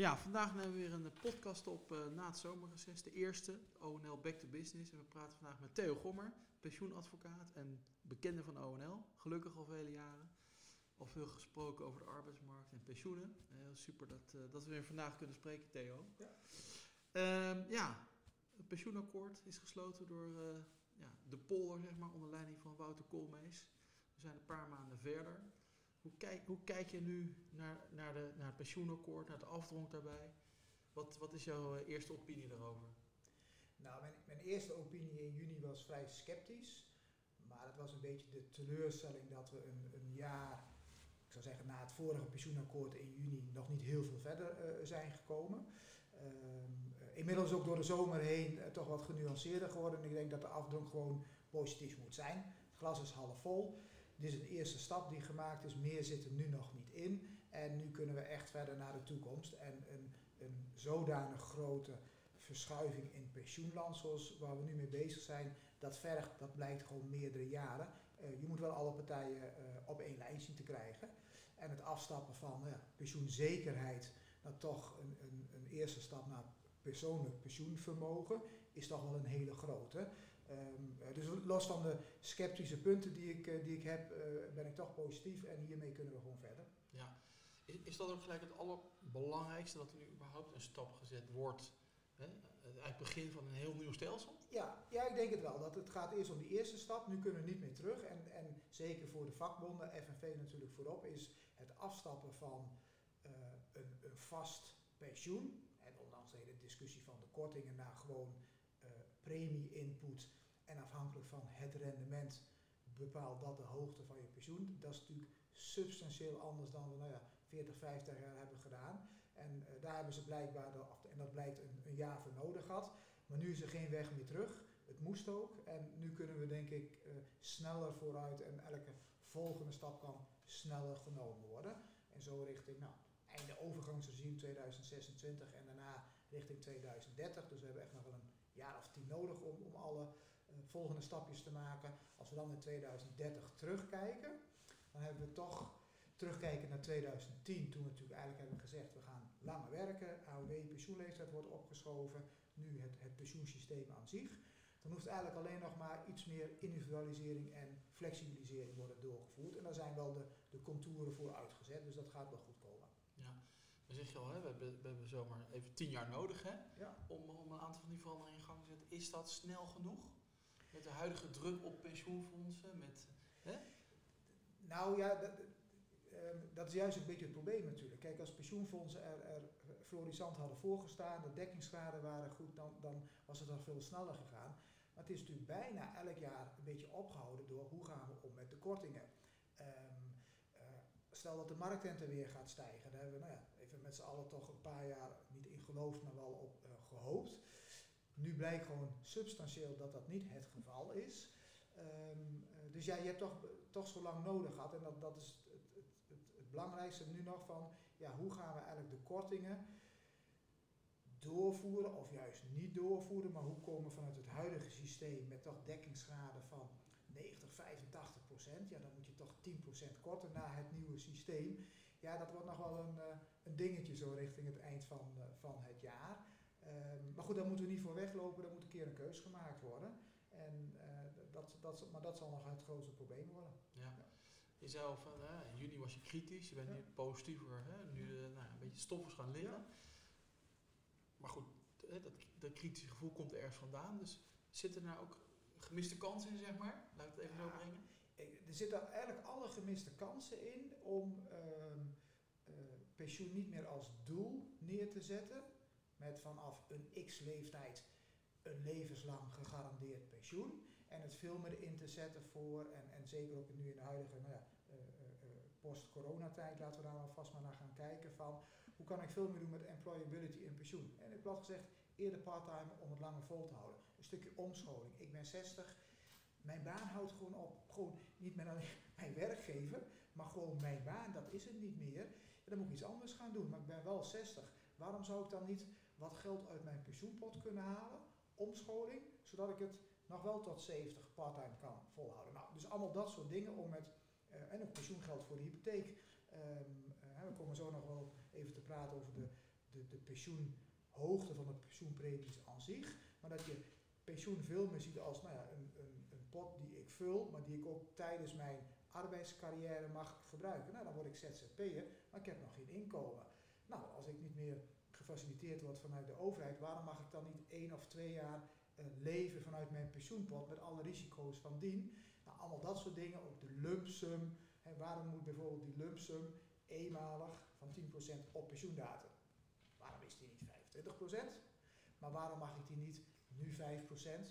Ja, vandaag nemen we weer een podcast op uh, na het zomerreces, de eerste, ONL Back to Business. En we praten vandaag met Theo Gommer, pensioenadvocaat en bekende van ONL, gelukkig al vele jaren. Al veel gesproken over de arbeidsmarkt en pensioenen. Heel super dat, uh, dat we weer vandaag kunnen spreken, Theo. Ja, uh, ja het pensioenakkoord is gesloten door ja, de polder, zeg maar, onder leiding van Wouter Koolmees. We zijn een paar maanden verder. Hoe kijk, hoe kijk je nu naar, naar, de, naar het pensioenakkoord, naar de afdronk daarbij? Wat, wat is jouw eh, eerste opinie daarover? Nou, mijn, mijn eerste opinie in juni was vrij sceptisch. Maar het was een beetje de teleurstelling dat we een, een jaar, ik zou zeggen na het vorige pensioenakkoord in juni, nog niet heel veel verder uh, zijn gekomen. Uh, inmiddels ook door de zomer heen toch wat genuanceerder geworden. En ik denk dat de afdronk gewoon positief moet zijn. Het glas is half vol. Dit is een eerste stap die gemaakt is. Meer zit er nu nog niet in. En nu kunnen we echt verder naar de toekomst. En een, een zodanig grote verschuiving in pensioenland, zoals waar we nu mee bezig zijn, dat vergt, dat blijkt gewoon meerdere jaren. Uh, je moet wel alle partijen uh, op één lijn zien te krijgen. En het afstappen van uh, pensioenzekerheid naar toch een, een, een eerste stap naar persoonlijk pensioenvermogen is toch wel een hele grote. Um, dus los van de sceptische punten die ik, uh, die ik heb, uh, ben ik toch positief en hiermee kunnen we gewoon verder. Ja. Is, is dat ook gelijk het allerbelangrijkste dat er nu überhaupt een stap gezet wordt? Hè? Het begin van een heel nieuw stelsel? Ja, ja, ik denk het wel. Dat het gaat eerst om die eerste stap. Nu kunnen we niet meer terug. En, en zeker voor de vakbonden, FNV natuurlijk voorop, is het afstappen van uh, een, een vast pensioen. En ondanks de hele discussie van de kortingen naar gewoon uh, premie-input en afhankelijk van het rendement bepaalt dat de hoogte van je pensioen. Dat is natuurlijk substantieel anders dan we nou ja, 40, 50 jaar hebben gedaan. En uh, daar hebben ze blijkbaar, en dat blijkt een, een, jaar voor nodig gehad. Maar nu is er geen weg meer terug. Het moest ook. En nu kunnen we denk ik uh, sneller vooruit en elke volgende stap kan sneller genomen worden. En zo richting, nou, einde overgangsregime 2026 en daarna richting 2030. Dus we hebben echt nog wel een jaar of tien nodig om, om alle volgende stapjes te maken. Als we dan in 2030 terugkijken, dan hebben we toch terugkijken naar 2010, toen we natuurlijk eigenlijk hebben gezegd, we gaan langer werken, AOW, pensioenleeftijd wordt opgeschoven, nu het, het pensioensysteem aan zich. Dan hoeft eigenlijk alleen nog maar iets meer individualisering en flexibilisering worden doorgevoerd. En daar zijn wel de, de contouren voor uitgezet, dus dat gaat wel goed komen. Ja. Dan zeg je al, hè, we, hebben, we hebben zomaar even tien jaar nodig hè, ja. om, om een aantal van die veranderingen in gang te zetten. Is dat snel genoeg? Met de huidige druk op pensioenfondsen? Met, hè? Nou ja, dat, um, dat is juist een beetje het probleem natuurlijk. Kijk, als pensioenfondsen er, er florissant hadden voorgestaan, de dekkingsgraden waren goed, dan, dan was het al veel sneller gegaan. Maar het is natuurlijk bijna elk jaar een beetje opgehouden door hoe gaan we om met de kortingen. Um, uh, stel dat de marktrente weer gaat stijgen, daar hebben we nou ja, even met z'n allen toch een paar jaar niet in geloofd, maar wel op uh, gehoopt. Nu blijkt gewoon substantieel dat dat niet het geval is. Um, uh, dus ja, je hebt toch, toch zo lang nodig gehad en dat, dat is het, het, het, belangrijkste nu nog van, ja, hoe gaan we eigenlijk de kortingen doorvoeren of juist niet doorvoeren, maar hoe komen we vanuit het huidige systeem met toch dekkingsgraden van 90, 85 procent, ja, dan moet je toch 10 procent korten naar het nieuwe systeem. Ja, dat wordt nog wel een, uh, een dingetje zo richting het eind van, uh, van het jaar. Um, maar goed, daar moeten we niet voor weglopen, daar moet een keer een keus gemaakt worden. En, uh, dat, dat, maar dat zal nog het grootste probleem worden. Ja. ja. Je zei van, in juni was je kritisch, je bent ja. nu positiever, hè? nu nou, een beetje stoffers gaan. Ja. Maar goed, dat, dat kritische gevoel komt ergens vandaan, dus zit er nou ook gemiste kansen in, zeg maar? Laat ik het even zo brengen. Er zitten eigenlijk alle gemiste kansen in om uh, pensioen niet meer als doel neer te zetten. Met vanaf een x-leeftijd een levenslang gegarandeerd pensioen. En het veel meer in te zetten voor, en, en zeker ook nu in de huidige nou ja, uh, post-coronatijd, laten we daar alvast maar naar gaan kijken van hoe kan ik veel meer doen met employability in pensioen. En ik plat gezegd, eerder parttime om het langer vol te houden. Een stukje omscholing. Ik ben 60. Mijn baan houdt gewoon op. Gewoon niet met alleen mijn werkgever, maar gewoon mijn baan, dat is het niet meer. Dan moet ik iets anders gaan doen. Maar ik ben wel 60. Waarom zou ik dan niet wat geld uit mijn pensioenpot kunnen halen? Omscholing, zodat ik het nog wel tot 70 parttime kan volhouden. Nou, dus allemaal dat soort dingen om met. Uh, en ook pensioengeld voor de hypotheek. Um, uh, we komen zo nog wel even te praten over de de, de pensioenhoogte van de pensioenpremies aan zich, maar dat je pensioen veel meer ziet als nou ja, een, een, een pot die ik vul, maar die ik ook tijdens mijn arbeidscarrière mag gebruiken. Nou, dan word ik ZZP'er, maar ik heb nog geen inkomen. Nou, als ik niet meer gefaciliteerd word vanuit de overheid, waarom mag ik dan niet één of twee jaar uh, leven vanuit mijn pensioenpot met alle risico's van dien? Nou, allemaal dat soort dingen, ook de lump sum. En waarom moet bijvoorbeeld die lump sum eenmalig van 10% op pensioendatum? Waarom is die niet 25%? Maar waarom mag ik die niet nu 5%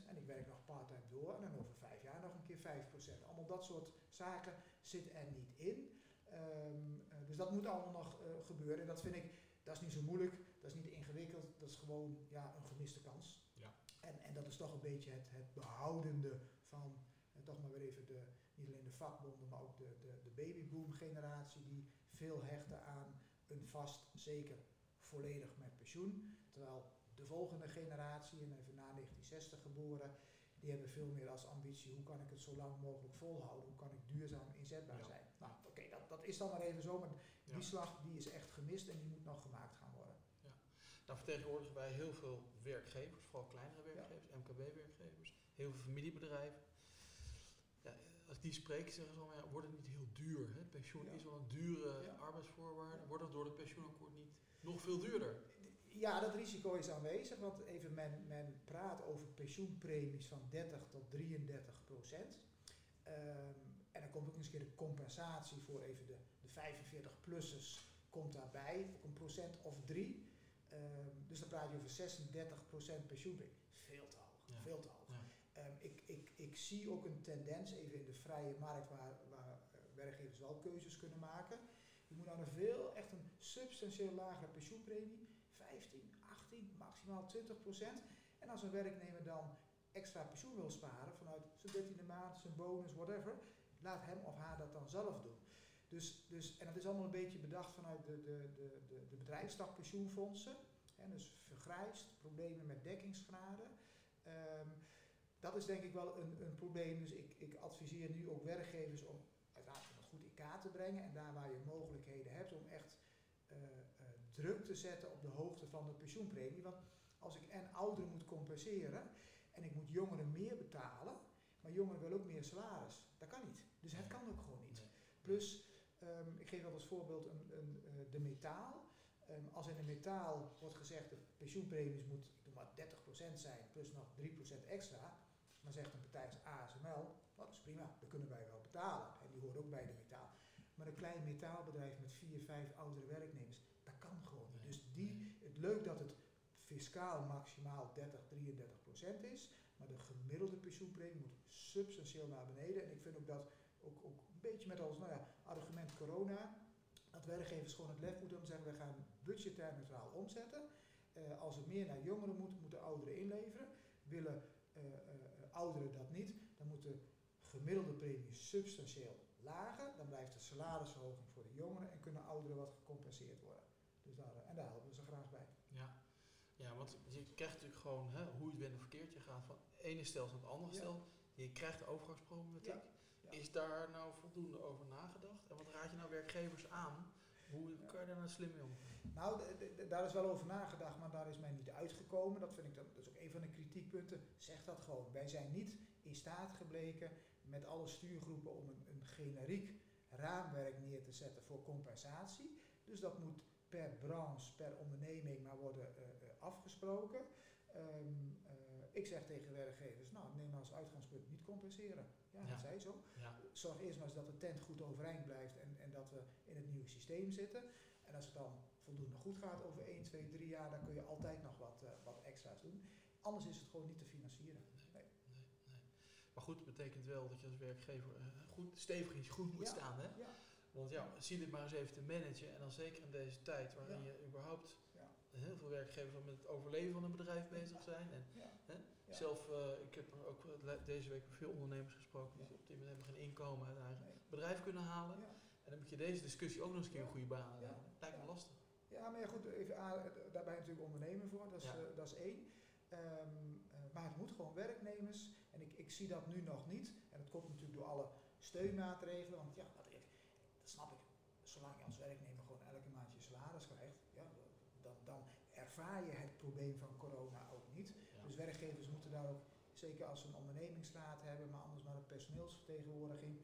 en ik werk nog part-time door en dan over vijf jaar nog een keer 5%? Allemaal dat soort zaken zit er niet in. Um, uh, dus dat moet allemaal nog uh, gebeuren. En dat vind ik, dat is niet zo moeilijk, dat is niet ingewikkeld, dat is gewoon ja, een gemiste kans. Ja. En, en dat is toch een beetje het, het behoudende van, en toch maar weer even de, niet alleen de vakbonden, maar ook de, de, de babyboom generatie die veel hechten aan een vast, zeker volledig met pensioen. Terwijl de volgende generatie, en even na 1960 geboren, die hebben veel meer als ambitie, hoe kan ik het zo lang mogelijk volhouden, hoe kan ik duurzaam inzetbaar Ja. zijn. Nou, oké, dat, dat is dan maar even zo, maar Ja. die slag die is echt gemist en die moet nog gemaakt gaan worden. Nou vertegenwoordigen wij heel veel werkgevers, vooral kleinere werkgevers, MKB-werkgevers, heel veel familiebedrijven. Ja, als die spreek, zeggen ze allemaal, ja, wordt het niet heel duur? Hè? Pensioen Ja. is wel een dure Ja. arbeidsvoorwaarde. Wordt het door het pensioenakkoord niet nog veel duurder? Ja, dat risico is aanwezig, want even men, men praat over pensioenpremies van 30 tot 33 procent. Ehm, en dan komt ook eens een keer de compensatie voor even de, de 45-plussers komt daarbij, ook een procent of drie. Ehm, dus dan praat je over 36 procent pensioenpremie. Veel te hoog, Ja. veel te hoog. Ja. Ehm, ik, ik, ik zie ook een tendens, even in de vrije markt, waar, waar eh, werkgevers wel keuzes kunnen maken. Je moet naar een veel, echt een substantieel lagere pensioenpremie, 15, 18, maximaal 20 procent. En als een werknemer dan extra pensioen wil sparen vanuit zijn 13e maand, zijn bonus, whatever, laat hem of haar dat dan zelf doen. Dus, dus, en dat is allemaal een beetje bedacht vanuit de, de, de, de, de bedrijfstak pensioenfondsen. Hè, dus vergrijst, problemen met dekkingsgraden. Ehm, dat is denk ik wel een, een probleem. Dus ik, ik adviseer nu ook werkgevers om uiteraard dat goed in kaart te brengen. En daar waar je mogelijkheden hebt om echt eh, eh, druk te zetten op de hoogte van de pensioenpremie. Want als ik en ouderen moet compenseren en ik moet jongeren meer betalen, maar jongeren willen ook meer salaris. Dat kan niet. Dus het kan ook gewoon niet. Plus, ehm, ik geef wel als voorbeeld een, een, eh, de metaal. Ehm, als in de metaal wordt gezegd de pensioenpremies moet ik doe maar 30% zijn plus nog 3% extra, dan zegt een partij als ASML, "Nou, dat is prima, dat kunnen wij wel betalen. En die hoort ook bij de metaal. Maar een klein metaalbedrijf met 4, 5 oudere werknemers, dat kan gewoon niet. Dus die, het leuk dat het fiscaal maximaal 30, 33% is, maar de gemiddelde pensioenpremie moet substantieel naar beneden. En ik vind ook dat, ook, ook een beetje met als nou ja, argument corona, dat werkgevers gewoon het lef moeten om te zeggen, we gaan budgetair neutraal omzetten. Eh, als het meer naar jongeren moet, moeten ouderen inleveren. Willen eh, eh, ouderen dat niet, dan moet de gemiddelde premie substantieel lager. Dan blijft de salarisverhoging voor de jongeren en kunnen ouderen wat gecompenseerd worden. Dus daar, en daar helpen we ze graag bij. Ja. ja, want je krijgt natuurlijk gewoon, hè, hoe je het bent of verkeerd, je gaat van het ene stel naar het andere Ja. stel. Je krijgt de overgangsproblematiek. Ja. Ja. Is daar nou voldoende over nagedacht? En wat raad je nou werkgevers aan? Hoe Ja. kan je daar nou slim mee omgaan? Nou, daar is wel over nagedacht, maar daar is mij niet uitgekomen. Dat vind ik dan, dat is ook een van de kritiekpunten. Zeg dat gewoon. Wij zijn niet in staat gebleken met alle stuurgroepen om een, een generiek raamwerk neer te zetten voor compensatie. Dus dat moet per branche, per onderneming maar worden eh, eh, afgesproken. Ehm, eh, ik zeg tegen werkgevers, nou neem als uitgangspunt niet compenseren. Ja, dat zij zo. Ja, Zorg eerst maar eens dat de tent goed overeind blijft en, en dat we in het nieuwe systeem zitten. En als het dan voldoende goed gaat over 1, 2, 3 jaar, dan kun je altijd nog wat, eh, wat extra's doen. Anders is het gewoon niet te financieren. Nee. nee, nee. Maar goed, het betekent wel dat je als werkgever eh, goed, stevig in je schoen moet Ja. staan. Hè? Ja, Want ja, zie dit maar eens even te managen. En dan zeker in deze tijd waarin Ja. je überhaupt. Heel veel werkgevers al met het overleven van een bedrijf bezig zijn. En ja, Hè? Ja. zelf, eh, ik heb ook deze week veel ondernemers gesproken die op dit moment hebben geen inkomen uit eigen nee. bedrijf kunnen halen. En dan moet je deze discussie ook nog eens een keer een goede baan leiden. Lijkt me lastig. Ja, maar ja, goed, even, aan- eh, daarbij natuurlijk ondernemen voor, dat is, eh, dat is één. Ehm, eh, maar het moet gewoon werknemers, en ik, ik zie dat nu nog niet. En dat komt natuurlijk door alle steunmaatregelen, want ja, dat, dat snap ik. Zolang je als werknemer gewoon elke maand je salaris krijgt, ja, dan, dan ervaar je het probleem van corona ook niet. Ja. Dus werkgevers moeten daar ook, zeker als ze een ondernemingsraad hebben, maar anders maar een personeelsvertegenwoordiging,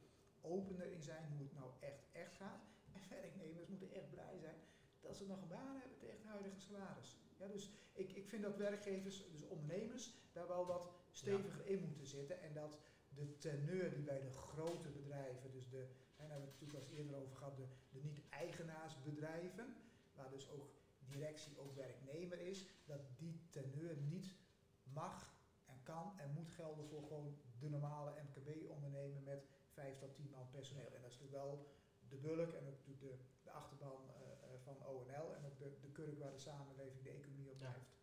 opener in zijn hoe het nou echt, echt gaat. En werknemers moeten echt blij zijn dat ze nog een baan hebben tegen het huidige salaris. Ja, dus ik, ik vind dat werkgevers, dus ondernemers, daar wel wat steviger in moeten zitten. En dat de teneur die bij de grote bedrijven, dus de, en daar hebben we het natuurlijk al eens eerder over gehad, de, de niet-eigenaarsbedrijven, waar dus ook directie ook werknemer is, dat die teneur niet mag en kan en moet gelden voor gewoon de normale MKB-ondernemer met 5 tot 10 man personeel. En dat is natuurlijk wel de bulk en ook de, de achterban eh, eh, van ONL en ook de, de kurk waar de samenleving, de economie op blijft.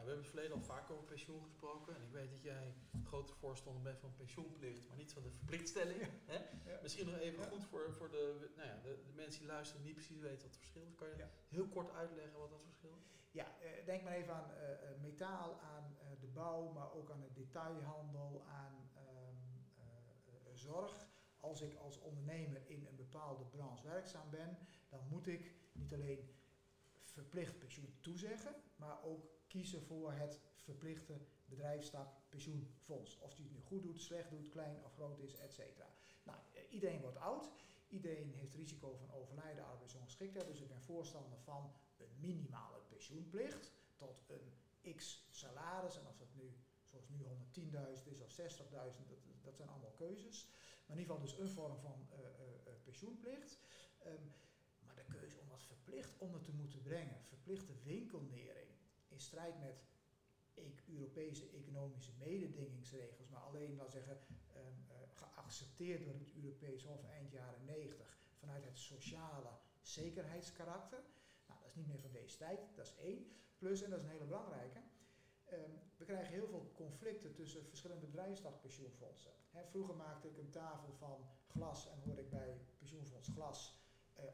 Nou, we hebben het verleden al vaak over pensioen gesproken. En ik weet dat jij grote voorstander bent van pensioenplicht, maar niet van de verplichtstelling. Hè? Ja. Misschien nog even Ja. goed voor, voor de, nou ja, de, de mensen die luisteren en niet precies weten wat het verschil is. Kan je heel kort uitleggen wat dat verschil is? Ja, eh, denk maar even aan eh, eh, metaal, aan de bouw, maar ook aan de detailhandel, aan ehm, eh, eh, zorg. Als ik als ondernemer in een bepaalde branche werkzaam ben, dan moet ik niet alleen verplicht pensioen toezeggen, maar ook kiezen voor het verplichte bedrijfstak pensioenfonds. Of die het nu goed doet, slecht doet, klein of groot is, et cetera. Nou, eh, iedereen wordt oud, iedereen heeft risico van overlijden, arbeidsongeschiktheid, dus ik ben voorstander van een minimale pensioenplicht tot een x salaris. En of dat nu, zoals nu 110.000 is of 60.000, dat, dat zijn allemaal keuzes. Maar in ieder geval dus een vorm van eh, eh, pensioenplicht. Ehm, maar de keuze om dat verplicht onder te moeten brengen, verplichte winkelnering, in strijd met e- Europese economische mededingingsregels, maar alleen, laten we zeggen, ehm, eh, geaccepteerd door het Europees Hof eind jaren 90 vanuit het sociale zekerheidskarakter. Nou, dat is niet meer van deze tijd, dat is één. Plus, en dat is een hele belangrijke, ehm, we krijgen heel veel conflicten tussen verschillende bedrijfstakpensioenfondsen. Vroeger maakte ik een tafel van glas en hoorde ik bij pensioenfonds glas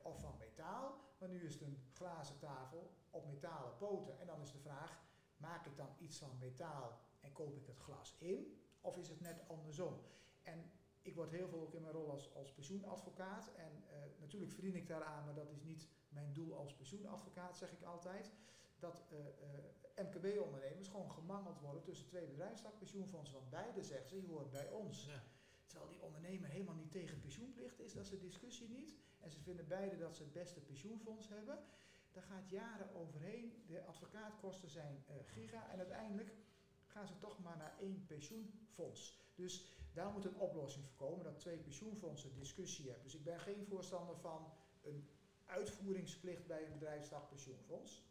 of van metaal. Maar nu is het een glazen tafel op metalen poten. En dan is de vraag, maak ik dan iets van metaal en koop ik het glas in? Of is het net andersom? En ik word heel veel ook in mijn rol als, als pensioenadvocaat. En eh, natuurlijk verdien ik daaraan, maar dat is niet mijn doel als pensioenadvocaat, zeg ik altijd. Dat eh, eh, MKB-ondernemers gewoon gemangeld worden tussen twee bedrijfstakpensioenfondsen. Want beide zeggen ze, je hoort bij ons. Ja. Terwijl die ondernemer helemaal niet tegen pensioenplicht is, dat is de discussie niet. En ze vinden beide dat ze het beste pensioenfonds hebben. Daar gaat jaren overheen. De advocaatkosten zijn eh, giga. En uiteindelijk gaan ze toch maar naar één pensioenfonds. Dus daar moet een oplossing voor komen, dat twee pensioenfondsen discussie hebben. Dus ik ben geen voorstander van een uitvoeringsplicht bij een bedrijfstak pensioenfonds.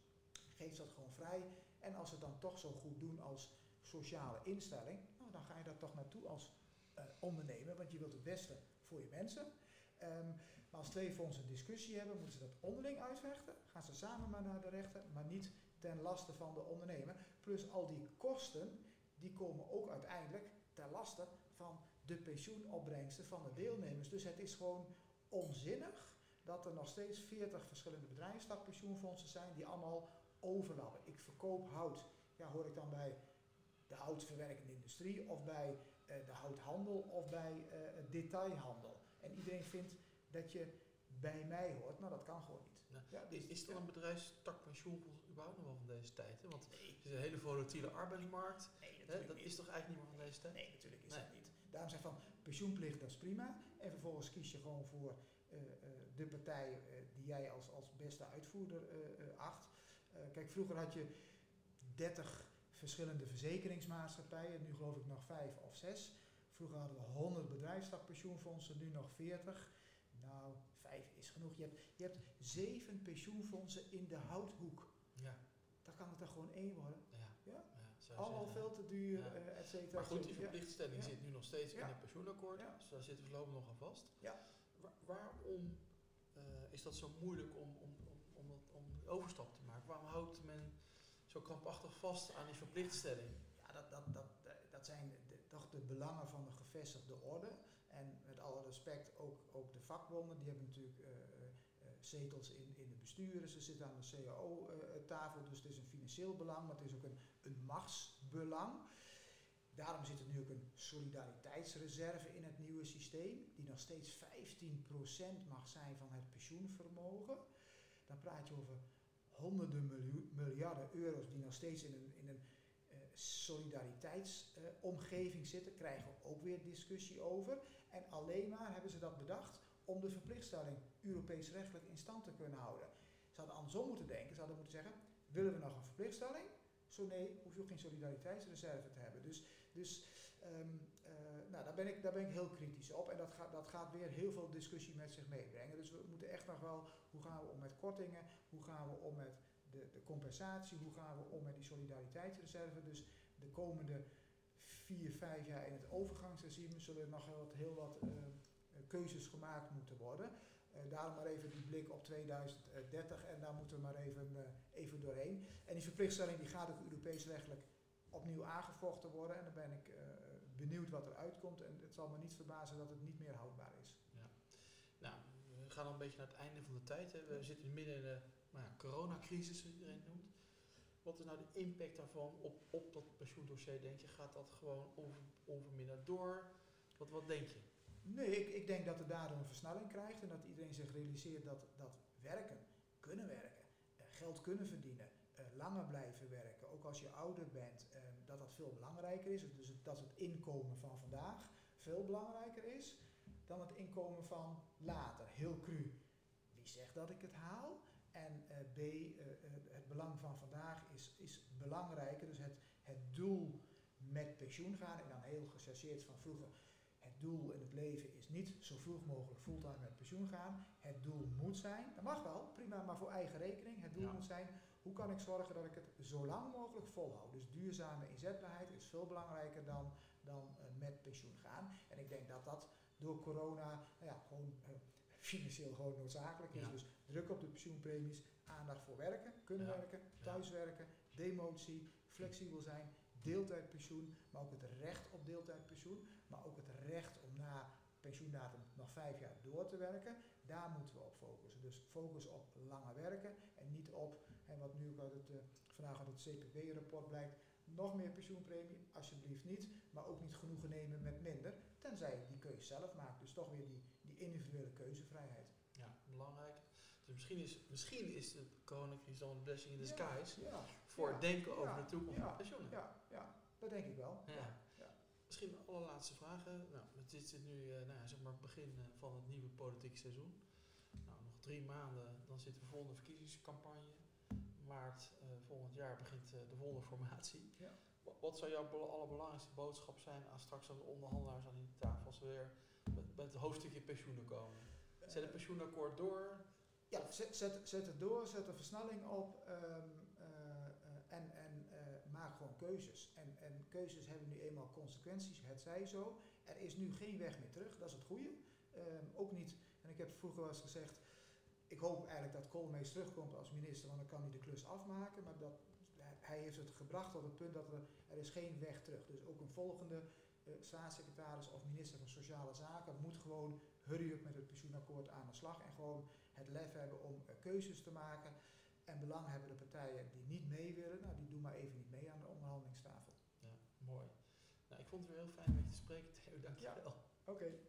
Geef dat gewoon vrij. En als ze het dan toch zo goed doen als sociale instelling, nou, dan ga je daar toch naartoe als eh, ondernemer, want je wilt het beste voor je mensen. Ehm, als twee fondsen discussie hebben, moeten ze dat onderling uitvechten. Gaan ze samen maar naar de rechter, maar niet ten laste van de ondernemer. Plus al die kosten, die komen ook uiteindelijk ten laste van de pensioenopbrengsten van de deelnemers. Dus het is gewoon onzinnig dat er nog steeds 40 verschillende bedrijfstakpensioenfondsen zijn die allemaal overlappen. Ik verkoop hout. Ja, hoor ik dan bij de houtverwerkende industrie of bij eh, de houthandel of bij eh, detailhandel. En iedereen vindt dat je bij mij hoort, maar dat kan gewoon niet. Ja. Ja, Is, dus- is er ja. een bedrijfstakpensioenfonds überhaupt nog wel van deze tijd? Hè? Want Nee, het is een hele volatiele arbeidsmarkt. nee, Hè? Dat niet. is toch eigenlijk niet meer van deze tijd? Nee, natuurlijk is Nee. dat niet. Daarom zeg ik van pensioenplicht, dat is prima. En vervolgens kies je gewoon voor eh, eh, de partij eh, die jij als, als beste uitvoerder acht. Kijk, vroeger had je 30 verschillende verzekeringsmaatschappijen, nu geloof ik nog 5 of 6. Vroeger hadden we 100 bedrijfstakpensioenfondsen, nu nog 40. Nou, 5 is genoeg. Je hebt, je hebt 7 pensioenfondsen in de houthoek. Ja, Dan kan het er gewoon één worden. ja. Ja. Allemaal veel te duur, Ja. eh, et cetera. Maar goed, die verplichtstelling zit nu nog steeds in het pensioenakkoord. Ja. Dus daar zitten we voorlopig nog aan vast. Ja. Wa- waarom eh, is dat zo moeilijk om, om, om, om, dat, om die overstap te maken? Waarom houdt men zo krampachtig vast aan die verplichtstelling? Ja, dat, dat, dat, dat zijn de, toch de belangen van de gevestigde orde. En met alle respect ook, ook de vakbonden, die hebben natuurlijk eh, eh, eh, zetels in, in de besturen. Ze zitten aan de CAO-tafel, dus het is een financieel belang, maar het is ook een, een machtsbelang. Daarom zit er nu ook een solidariteitsreserve in het nieuwe systeem, die nog steeds 15% mag zijn van het pensioenvermogen. Dan praat je over honderden miljarden euro's die nog steeds in een, in een solidariteitsomgeving zitten, krijgen we ook weer discussie over. En alleen maar hebben ze dat bedacht om de verplichtstelling Europees rechtelijk in stand te kunnen houden. Ze hadden andersom moeten denken, ze moeten zeggen, willen we nog een verplichtstelling? Zo nee, hoef je ook geen solidariteitsreserve te hebben. Dus, dus um, uh, nou, daar, ben ik, daar ben ik heel kritisch op. En dat gaat, dat gaat weer heel veel discussie met zich meebrengen. Dus we moeten echt nog wel, hoe gaan we om met kortingen? Hoe gaan we om met de, de compensatie? Hoe gaan we om met die solidariteitsreserve? Dus de komende vier, vijf jaar in het overgangsregime zullen er nog heel wat, heel wat uh, keuzes gemaakt moeten worden. Uh, daarom maar even die blik op 2030 en daar moeten we maar even, uh, even doorheen. En die verplichtstelling die gaat ook Europees rechtelijk opnieuw aangevochten worden. En dan ben ik benieuwd wat er uitkomt. En het zal me niet verbazen dat het niet meer houdbaar is. Ja. Nou, we gaan al een beetje naar het einde van de tijd. Hè. We zitten midden in de nou coronacrisis, iedereen noemt. Wat is nou de impact daarvan op, op dat pensioendossier, denk je? Gaat dat gewoon onver, onverminderd door? Wat, wat denk je? Nee, ik, ik denk dat er daardoor een versnelling krijgt en dat iedereen zich realiseert dat, dat werken, kunnen werken, uh, geld kunnen verdienen, uh, langer blijven werken, ook als je ouder bent, uh, dat dat veel belangrijker is. Dus het, dat het inkomen van vandaag veel belangrijker is dan het inkomen van later. Heel cru. Wie zegt dat ik het haal? En uh, B, het belang van vandaag is, is belangrijker. Dus het, het doel met pensioen gaan, en dan heel gechargeerd van vroeger, het doel in het leven is niet zo vroeg mogelijk fulltime met pensioen gaan. Het doel moet zijn, dat mag wel, prima, maar voor eigen rekening. Het doel ja. moet zijn, hoe kan ik zorgen dat ik het zo lang mogelijk volhoud? Dus duurzame inzetbaarheid is veel belangrijker dan, dan met pensioen gaan. En ik denk dat dat door corona nou ja, gewoon financieel gewoon noodzakelijk is. Ja. Dus druk op de pensioenpremies, aandacht voor werken, kunnen ja. werken, thuiswerken, demotie, flexibel zijn, deeltijdpensioen, maar ook het recht op deeltijdpensioen, maar ook het recht om na pensioendatum nog vijf jaar door te werken. Daar moeten we op focussen. Dus focus op langer werken en niet op, en wat nu ook uit het, uh, vandaag uit het CPB-rapport blijkt, nog meer pensioenpremie, alsjeblieft niet, maar ook niet genoegen nemen met minder, tenzij je die keuze zelf maakt. Dus toch weer die, die individuele keuzevrijheid. Ja, belangrijk. Dus misschien is, misschien is de coronacrisis dan een blessing in disguise ja, ja, voor het denken over de toekomst van pensioenen. Ja, ja, dat denk ik wel. Ja. Misschien de allerlaatste vragen. Nou, het is nu uh, nou, zeg maar het begin uh, van het nieuwe politieke seizoen. Nou, nog drie maanden, dan zit de volgende verkiezingscampagne. Maart uh, volgend jaar begint de volgende formatie. Ja. Wat zou jouw allerbelangrijkste boodschap zijn aan straks aan de onderhandelaars aan die tafel als we weer met, het hoofdstukje pensioenen komen? Zet het pensioenakkoord door? Ja, zet, zet, zet het door, zet er versnelling op um, en, en maak gewoon keuzes. En, en keuzes hebben nu eenmaal consequenties, het zij zo. Er is nu geen weg meer terug, dat is het goede. Um, ook niet, en ik heb vroeger wel eens gezegd, ik hoop eigenlijk dat Koolmees terugkomt als minister, want dan kan hij de klus afmaken. Maar dat, hij heeft het gebracht tot het punt dat er, er is geen weg terug. Dus ook een volgende staatssecretaris of minister van Sociale Zaken moet gewoon hurry up met het pensioenakkoord aan de slag. En gewoon het lef hebben om uh, keuzes te maken. En belanghebbende partijen die niet mee willen, nou, die doen maar even niet mee aan de onderhandelingstafel. Ja, mooi. Nou, ik vond het weer heel fijn met je te spreken, Theo. Dank je wel. Ja, oké. Okay.